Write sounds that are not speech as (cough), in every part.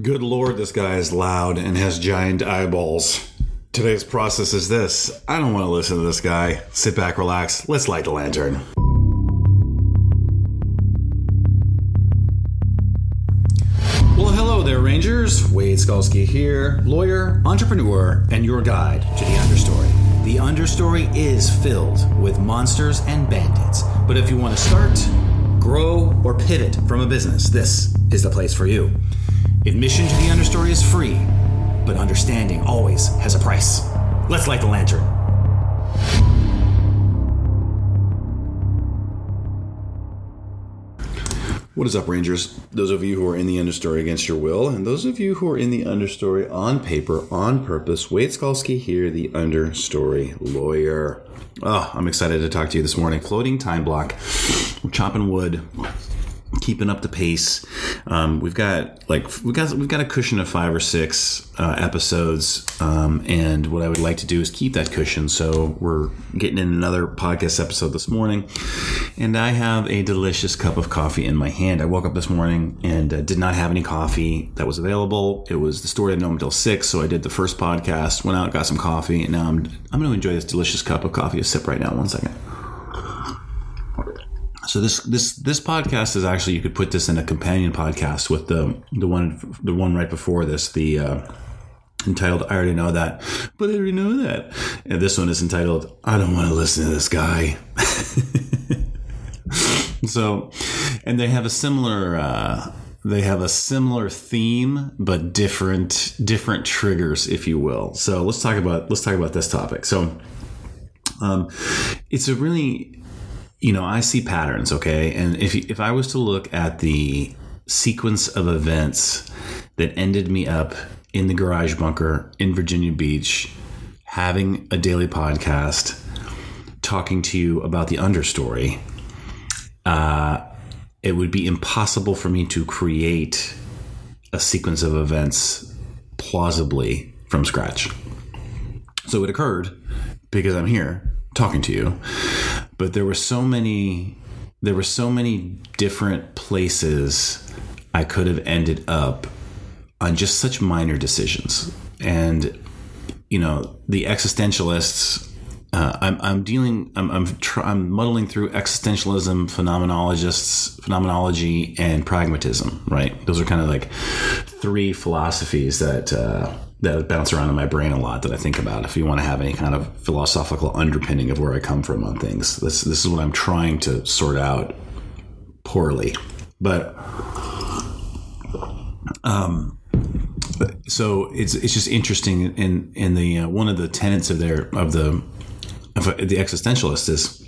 Good lord, this guy is loud and has giant eyeballs. Today's process is this I don't want to listen to this guy. Sit back, relax, let's light the lantern. Well, hello there, Rangers. Wade Skalski here, lawyer, entrepreneur, and your guide to the understory. The understory is filled with monsters and bandits, but if you want to start, grow, or pivot from a business, this is the place for you. Admission to the understory is free, but understanding always has a price. Let's light the lantern. What is up, Rangers? Those of you who are in the understory against your will, and those of you who are in the understory on paper, on purpose, Wade Skalski here, the understory lawyer. Oh, I'm excited to talk to you this morning. Floating time block. We're chopping wood keeping up the pace. Um, we've got like we got we've got a cushion of five or six uh, episodes, um, and what I would like to do is keep that cushion. So we're getting in another podcast episode this morning, and I have a delicious cup of coffee in my hand. I woke up this morning and uh, did not have any coffee that was available. It was the story I know until six, so I did the first podcast, went out, got some coffee, and now I'm I'm going to enjoy this delicious cup of coffee. A sip right now. One second. So this this this podcast is actually you could put this in a companion podcast with the the one the one right before this the uh, entitled I already know that, but I already know that. And this one is entitled I don't want to listen to this guy. (laughs) so, and they have a similar. Uh, they have a similar theme but different different triggers if you will so let's talk about let's talk about this topic so um, it's a really you know, I see patterns, okay? And if, if I was to look at the sequence of events that ended me up in the garage bunker in Virginia Beach, having a daily podcast, talking to you about the understory, uh, it would be impossible for me to create a sequence of events plausibly from scratch. So it occurred because I'm here talking to you but there were so many there were so many different places I could have ended up on just such minor decisions. And you know, the existentialists uh, I'm, I'm dealing I'm I'm, tr- I'm muddling through existentialism phenomenologists phenomenology and pragmatism right those are kind of like three philosophies that uh, that bounce around in my brain a lot that I think about. If you want to have any kind of philosophical underpinning of where I come from on things, this this is what I'm trying to sort out poorly. But um, so it's it's just interesting in in the uh, one of the tenets of their of the of the existentialist is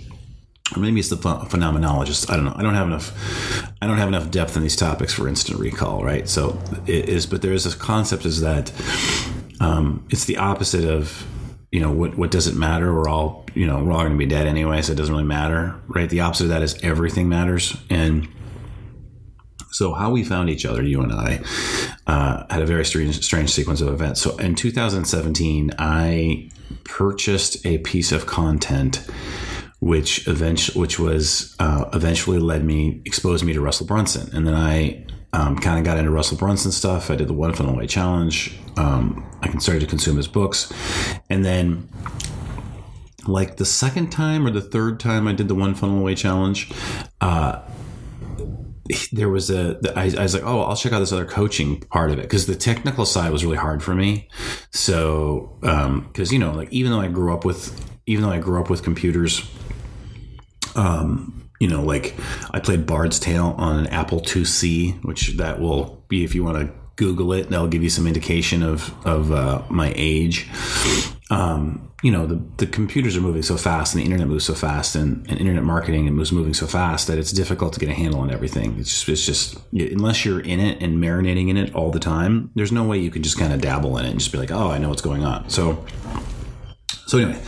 or maybe it's the phenomenologist. I don't know. I don't have enough. I don't have enough depth in these topics for instant recall, right? So it is, but there is a concept is that um, it's the opposite of you know what what does it matter? We're all you know we're all going to be dead anyway, so it doesn't really matter, right? The opposite of that is everything matters, and so how we found each other, you and I, uh, had a very strange, strange sequence of events. So in 2017, I purchased a piece of content which eventually, which was uh, eventually led me, exposed me to Russell Brunson, and then I um, kind of got into Russell Brunson stuff. I did the One Funnel Away Challenge. Um, I started to consume his books, and then like the second time or the third time I did the One Funnel Away Challenge. Uh, there was a I, I was like oh i'll check out this other coaching part of it because the technical side was really hard for me so because um, you know like even though i grew up with even though i grew up with computers um, you know, like I played Bard's Tale on an Apple IIc, which that will be if you want to Google it, that'll give you some indication of of uh, my age. Um, you know, the, the computers are moving so fast and the internet moves so fast and, and internet marketing moves moving so fast that it's difficult to get a handle on everything. It's just, it's just, unless you're in it and marinating in it all the time, there's no way you can just kind of dabble in it and just be like, oh, I know what's going on. So, so anyway,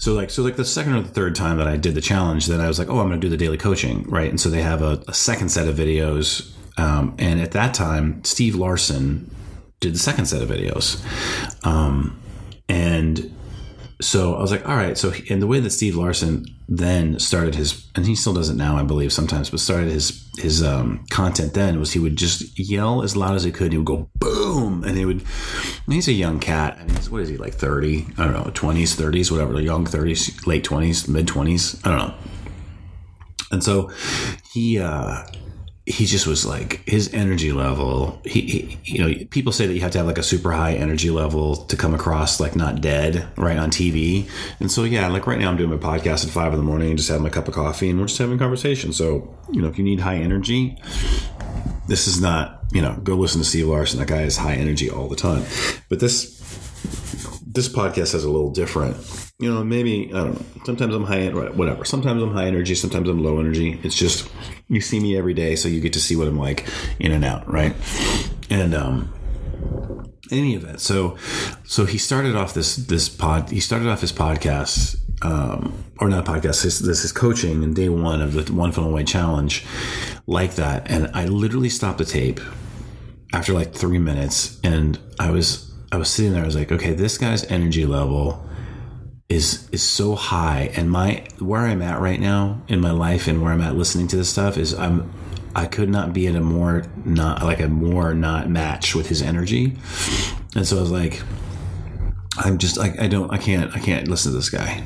so like so like the second or the third time that I did the challenge, then I was like, oh, I'm going to do the daily coaching, right? And so they have a, a second set of videos, um, and at that time, Steve Larsen did the second set of videos, um, and so I was like, all right. So, and the way that Steve Larsen then started his, and he still does it now, I believe, sometimes, but started his his um, content then was he would just yell as loud as he could. He would go boom, and he would. And he's a young cat. I mean, what is he like thirty? I don't know, twenties, thirties, whatever. Young thirties, late twenties, mid twenties. I don't know. And so he. uh he just was like his energy level he, he, you know people say that you have to have like a super high energy level to come across like not dead right on tv and so yeah like right now i'm doing my podcast at five in the morning and just having my cup of coffee and we're just having a conversation so you know if you need high energy this is not you know go listen to steve larsen that guy has high energy all the time but this this podcast is a little different you know, maybe I don't know. Sometimes I'm high, whatever. Sometimes I'm high energy. Sometimes I'm low energy. It's just you see me every day, so you get to see what I'm like in and out, right? And um, any event. So, so he started off this this pod. He started off his podcast, um, or not podcast. This this is coaching and day one of the One Funnel Away Challenge, like that. And I literally stopped the tape after like three minutes, and I was I was sitting there. I was like, okay, this guy's energy level is is so high and my where I'm at right now in my life and where I'm at listening to this stuff is I'm I could not be in a more not like a more not match with his energy. And so I was like I'm just like I don't I can't I can't listen to this guy.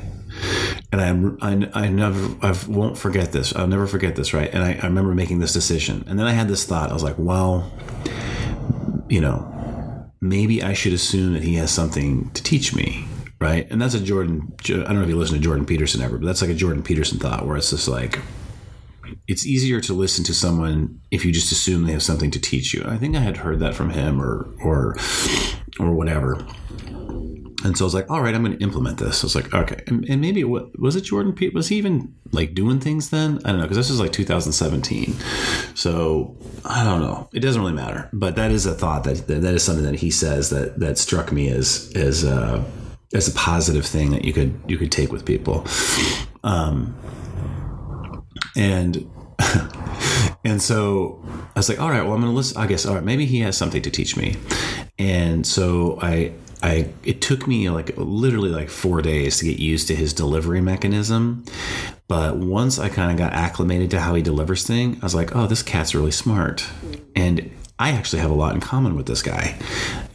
And I'm, I, I never, I won't forget this. I'll never forget this, right? And I, I remember making this decision. And then I had this thought. I was like, well, you know, maybe I should assume that he has something to teach me right? And that's a Jordan. I don't know if you listen to Jordan Peterson ever, but that's like a Jordan Peterson thought, where it's just like it's easier to listen to someone if you just assume they have something to teach you. I think I had heard that from him or or or whatever. And so I was like, all right, I'm going to implement this. I was like, okay. And, and maybe what was it Jordan Pete? Was he even like doing things then? I don't know. Because this was like 2017. So I don't know. It doesn't really matter. But that is a thought that, that, that is something that he says that, that struck me as, as, uh, as a positive thing that you could you could take with people um, and (laughs) and so I was like, all right, well, I'm to listen. I guess, all right, maybe he has something to teach me. And so I, I, it took me like literally like four days to get used to his delivery mechanism. But once I kind of got acclimated to how he delivers things, I was like, oh, this cat's really smart. And I actually have a lot in common with this guy.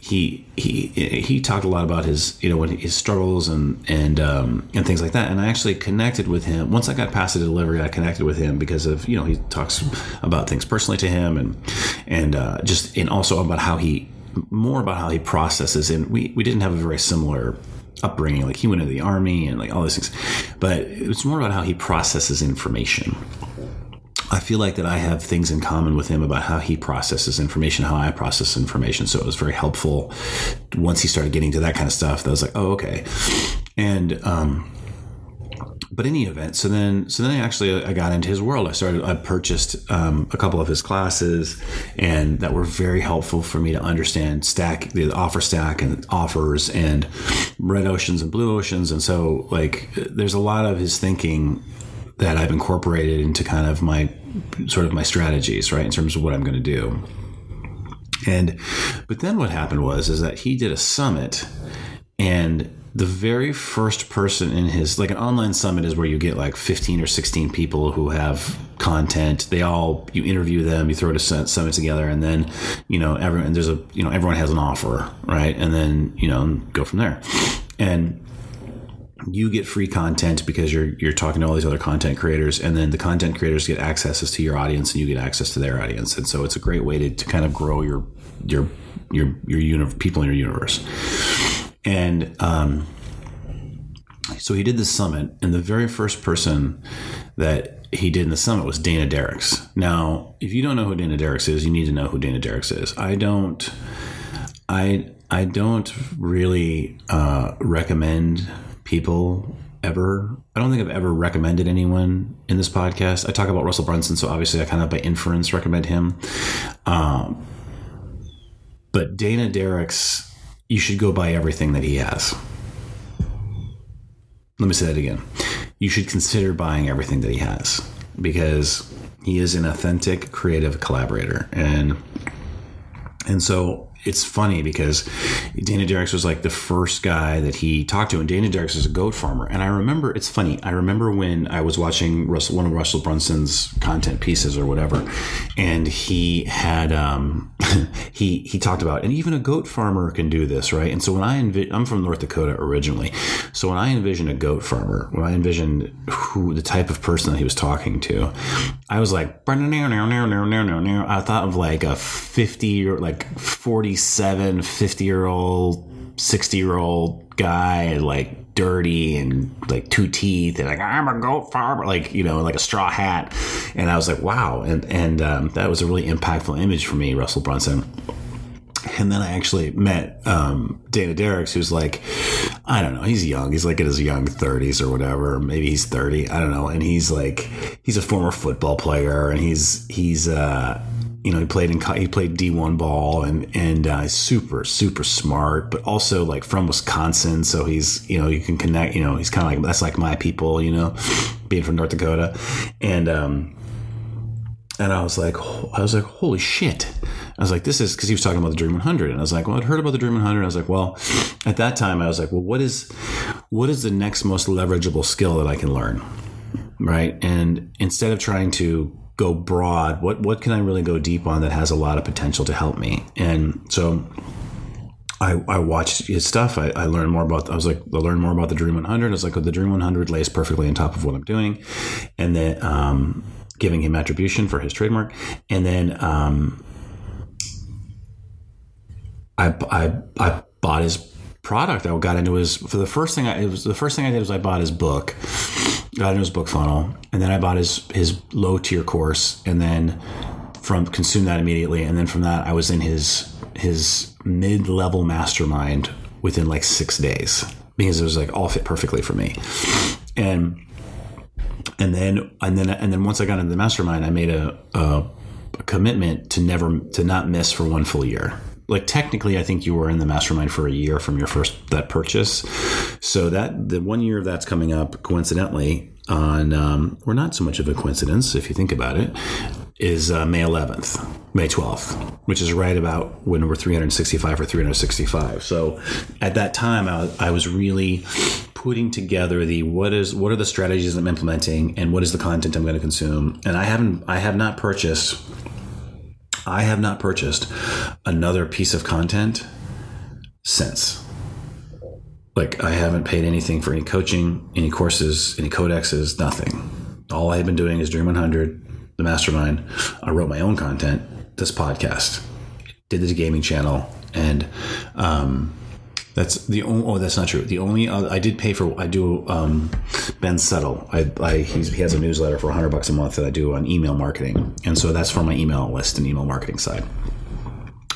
He he he talked a lot about his you know his struggles and and um, and things like that. And I actually connected with him once I got past the delivery. I connected with him because of you know he talks about things personally to him and and uh, just and also about how he more about how he processes. And we we didn't have a very similar upbringing. Like he went into the army and like all these things, but it's more about how he processes information I feel like that I have things in common with him about how he processes information, how I process information. So it was very helpful once he started getting to that kind of stuff. That was like, oh, okay. And, um, but any event, so then, so then I actually I got into his world. I started, I purchased um, a couple of his classes, and that were very helpful for me to understand stack, the offer stack, and offers, and red oceans and blue oceans. And so, like, there's a lot of his thinking that I've incorporated into kind of my sort of my strategies, right, in terms of what I'm going to do. And but then what happened was is that he did a summit and the very first person in his like an online summit is where you get like 15 or 16 people who have content. They all you interview them you throw a summit together and then you know everyone there's a you know everyone has an offer right? And then you know go from there. And you get free content because you're you're talking to all these other content creators and then the content creators get access to your audience and you get access to their audience and so it's a great way to, to kind of grow your your your your uni- people in your universe and um, so he did the summit and the very first person that he did in the summit was Dana Derricks. Now, if you don't know who Dana Derricks is, you need to know who Dana Derricks is. I don't I I don't really uh, recommend people ever. I don't think I've ever recommended anyone in this podcast. I talk about Russell Brunson, so obviously I kind of by inference recommend him. Um, but Dana Derricks, you should go buy everything that he has. Let me say that again. You should consider buying everything that he has because he is an authentic creative collaborator and and so it's funny because Dana Derricks was like the first guy that he talked to, and Dana Derricks is a goat farmer. And I remember, it's funny. I remember when I was watching Russell, one of Russell Brunson's content pieces or whatever, and he had um, (laughs) he he talked about, and even a goat farmer can do this, right? And so when I envi- I'm from North Dakota originally, so when I envisioned a goat farmer, when I envisioned who the type of person that he was talking to, I was like, I thought of like a 50 or like 47, 50 year old, 60 year old guy, like dirty and like two teeth and like I'm a goat farmer, like you know, like a straw hat. And I was like, wow, and and um, that was a really impactful image for me, Russell Brunson. And then I actually met um, Dana Derricks, who's like, I don't know, he's young. He's like in his young 30s or whatever. Maybe he's 30. I don't know. And he's like, he's a former football player, and he's he's uh, you know, he played in he played D1 ball and and uh, super super smart, but also like from Wisconsin, so he's you know you can connect. You know, he's kind of like that's like my people. You know, (laughs) being from North Dakota, and um, and I was like, I was like, holy shit. I was like, this is because he was talking about the Dream 100, and I was like, well, I'd heard about the Dream 100. I was like, well, (sniffs) at that time, I was like, well, what is, what is the next most leverageable skill that I can learn, right? And instead of trying to go broad, what what can I really go deep on that has a lot of potential to help me? And so I, I watched his stuff. I, I, learned more about. I was like, I learned more about the Dream 100. I was like, oh, the Dream 100 lays perfectly on top of what I'm doing, and then um, giving him attribution for his trademark, and then um, I, I I bought his product. I got into his for the first thing. I, it was the first thing I did was I bought his book, got into his book funnel, and then I bought his his low tier course, and then from consumed that immediately, and then from that I was in his his mid level mastermind within like six days because it was like all fit perfectly for me, and and then and then and then once I got into the mastermind, I made a, a, a commitment to never to not miss for one full year like technically i think you were in the mastermind for a year from your first that purchase. So that the one year of that's coming up coincidentally on um, or not so much of a coincidence if you think about it is uh, may 11th may 12th which is right about when we're 365 or 365 so at that time I, I was really putting together the what is what are the strategies i'm implementing and what is the content i'm going to consume. And i haven't i have not purchased I have not purchased another piece of content since. Like, I haven't paid anything for any coaching, any courses, any codexes, nothing. All I've been doing is Dream 100, the mastermind. I wrote my own content, this podcast, did the gaming channel, and um, that's the only. Oh, that's not true. The only I did pay for. I do um, Ben Settle. I, I he has a newsletter for hundred bucks a month that I do on email marketing, and so that's for my email list and email marketing side.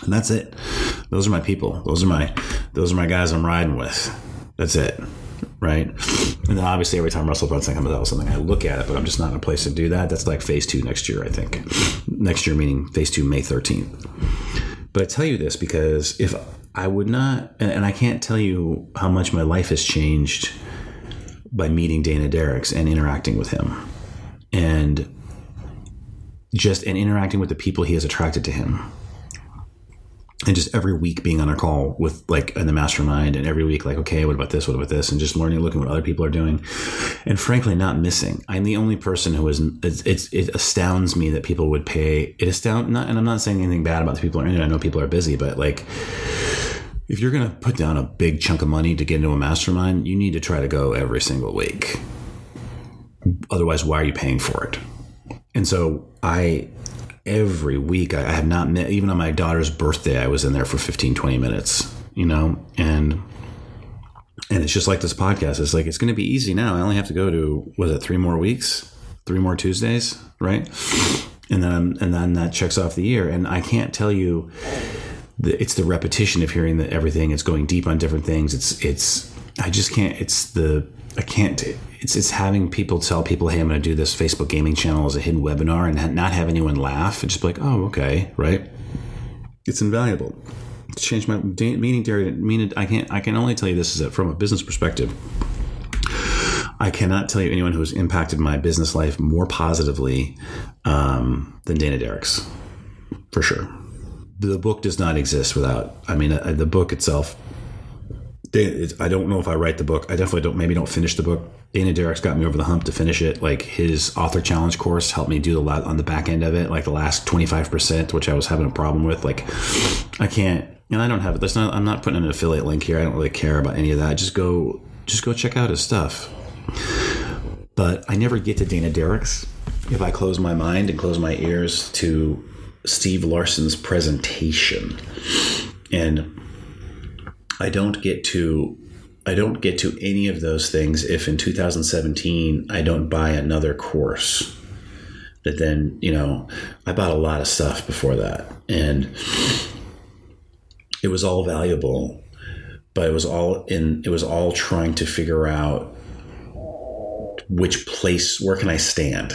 And that's it. Those are my people. Those are my those are my guys I'm riding with. That's it. Right. And then obviously every time Russell Brunson comes out with something, I look at it, but I'm just not in a place to do that. That's like phase two next year, I think. Next year meaning phase two, May 13th. But I tell you this because if I would not, and I can't tell you how much my life has changed by meeting Dana Derricks and interacting with him, and just and interacting with the people he has attracted to him. And just every week being on a call with like in the mastermind and every week like okay what about this? What about this? And just learning looking what other people are doing. And frankly not missing. I'm the only person who is it's, it astounds me that people would pay it astound not and i'm not saying anything bad about the people are in it i know people are busy but like if you're going to put down a big chunk of money to get into a mastermind you need to try to go every single week otherwise why are you paying for it and so i every week. I, have not met, even on my daughter's birthday, I was in there for 15, 20 minutes, you know, and and it's just like this podcast. It's like it's going to be easy now. I only have to go to was it three more weeks, three more Tuesdays, right? And then and then that checks off the year. And I can't tell you, the, it's the repetition of hearing that everything. It's going deep on different things. It's it's I just can't. It's the I can't. It's it's having people tell people, "Hey, I'm going to do this Facebook gaming channel as a hidden webinar," and not have anyone laugh and just be like, "Oh, okay, right." It's invaluable. It's changed my meaning. Meaning, I can't. I can only tell you this is from a business perspective. I cannot tell you anyone who has impacted my business life more positively um, than Dana Derricks, for sure. The book does not exist without. I mean, uh, the book itself. I don't know if I write the book. I definitely don't. Maybe don't finish the book. Dana Derricks got me over the hump to finish it. Like his author challenge course helped me do the lot on the back end of it, like the last twenty five percent, which I was having a problem with. Like, I can't, and I don't have it. That's not. I'm not putting an affiliate link here. I don't really care about any of that. Just go, just go check out his stuff. But I never get to Dana Derricks if I close my mind and close my ears to Steve Larsen's presentation. And I don't get to I don't get to any of those things if in 2017 I don't buy another course. That then, you know, I bought a lot of stuff before that and it was all valuable, but it was all in it was all trying to figure out which place where can I stand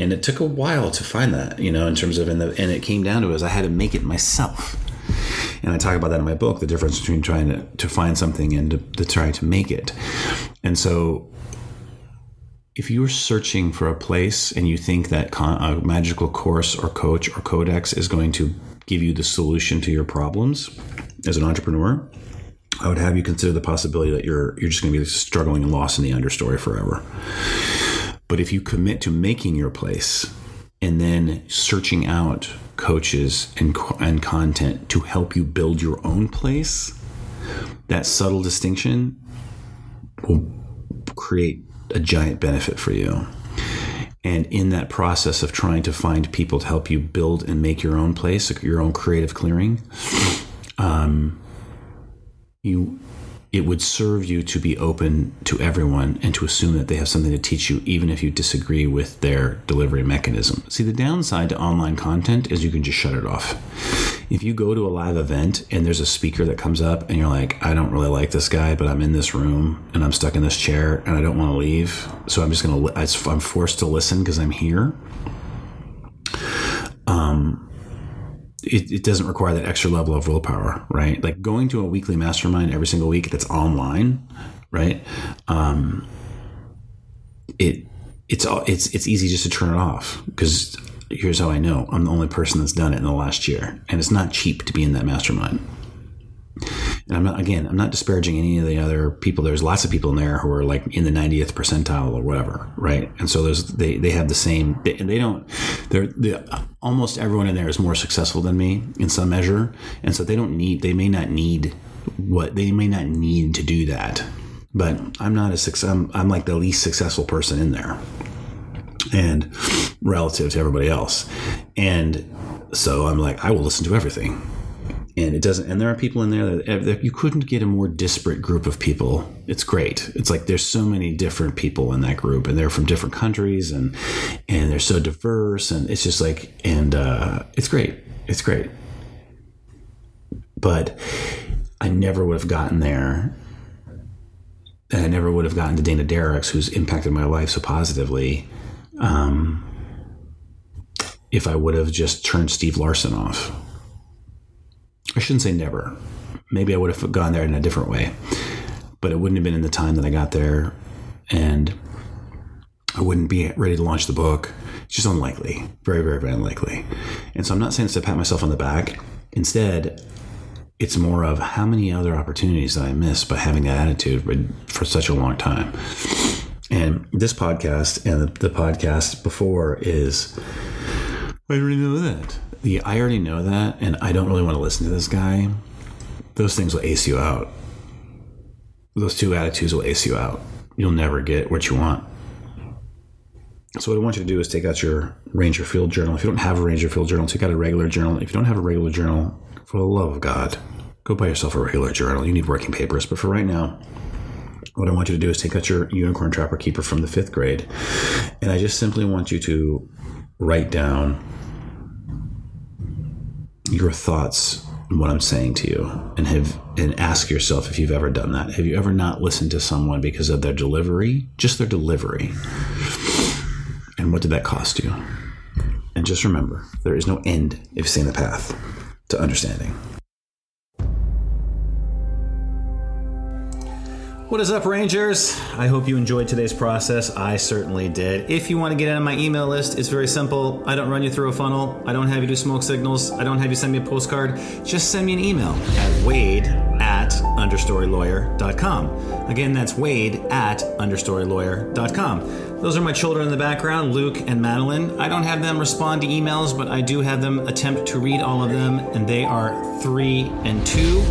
and it took a while to find that you know in terms of and, the, and it came down to is i had to make it myself and i talk about that in my book the difference between trying to, to find something and to, to try to make it and so if you're searching for a place and you think that con- a magical course or coach or codex is going to give you the solution to your problems as an entrepreneur I would have you consider the possibility that you're you're just going to be struggling and lost in the understory forever. But if you commit to making your place and then searching out coaches and, and content to help you build your own place, that subtle distinction will create a giant benefit for you. And in that process of trying to find people to help you build and make your own place, your own creative clearing, um, you it would serve you to be open to everyone and to assume that they have something to teach you, even if you disagree with their delivery mechanism. See, the downside to online content is you can just shut it off. If you go to a live event and there's a speaker that comes up and you're like, I don't really like this guy, but I'm in this room and I'm stuck in this chair and I don't want to leave, so I'm just going to, I'm forced to listen because I'm here. Um, it, it, doesn't require that extra level of willpower, right? Like going to a weekly mastermind every single week that's online, right? Um, it it's all it's it's easy just to turn it off because here's how I know I'm the only person that's done it in the last year, and it's not cheap to be in that mastermind and I'm not again, I'm not disparaging any of the other people. There's lots of people in there who are like in the 90th percentile or whatever, right? And so there's they they have the same, they, they don't. They're, they almost everyone in there is more successful than me in some measure, and so they don't need, they may not need what they may not need to do that. But I'm not a success. I'm, I'm like the least successful person in there, and relative to everybody else, and so I'm like I will listen to everything and it doesn't and there are people in there that, that, you couldn't get a more disparate group of people. It's great. It's like there's so many different people in that group and they're from different countries and and they're so diverse and it's just like and uh, it's great. It's great. But i never would have gotten there and i never would have gotten to dana derricks who's impacted my life so positively um, if i would have just turned steve larsen off I shouldn't say never. Maybe I would have gone there in a different way, but it wouldn't have been in the time that I got there, and I wouldn't be ready to launch the book. It's just unlikely, very, very, very unlikely. And so I'm not saying this to pat myself on the back. Instead, it's more of how many other opportunities that I missed by having that attitude for such a long time. And this podcast and the, the podcast before is, I already know that I already know that, and I don't really want to listen to this guy. Those things will ace you out. Those two attitudes will ace you out. You'll never get what you want. So what I want you to do is take out your Ranger Field journal. If you don't have a Ranger Field journal, take out a regular journal. If you don't have a regular journal, for the love of God, go buy yourself a regular journal. You need working papers. But for right now, what I want you to do is take out your Unicorn Trapper Keeper from the fifth grade, and I just simply want you to write down your thoughts on what I'm saying to you and have and ask yourself if you've ever done that. Have you ever not listened to someone because of their delivery, just their delivery? And what did that cost you? And just remember, there is no end if seeing the path to understanding. What is up, Rangers? I hope you enjoyed today's process. I certainly did. If you want to get on my email list, it's very simple. I don't run you through a funnel. I don't have you do smoke signals. I don't have you send me a postcard. Just send me an email at wade at understorylawyer.com. Again, that's wade at understorylawyer.com. Those are my children in the background, Luke and Madeline. I don't have them respond to emails, but I do have them attempt to read all of them, and they are three and two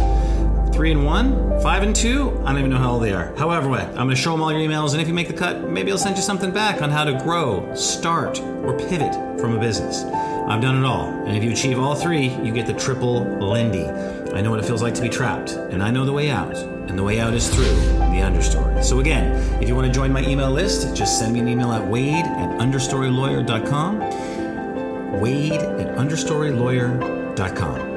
three and one, five and two. I don't even know how old they are. However, way I'm going to show them all your emails, and if you make the cut, maybe I'll send you something back on how to grow, start, or pivot from a business. I've done it all, and if you achieve all three, you get the triple Lindy. I know what it feels like to be trapped, and I know the way out, and the way out is through the understory. So again, if you want to join my email list, just send me an email at wade at understorylawyer.com. Wade at understorylawyer.com.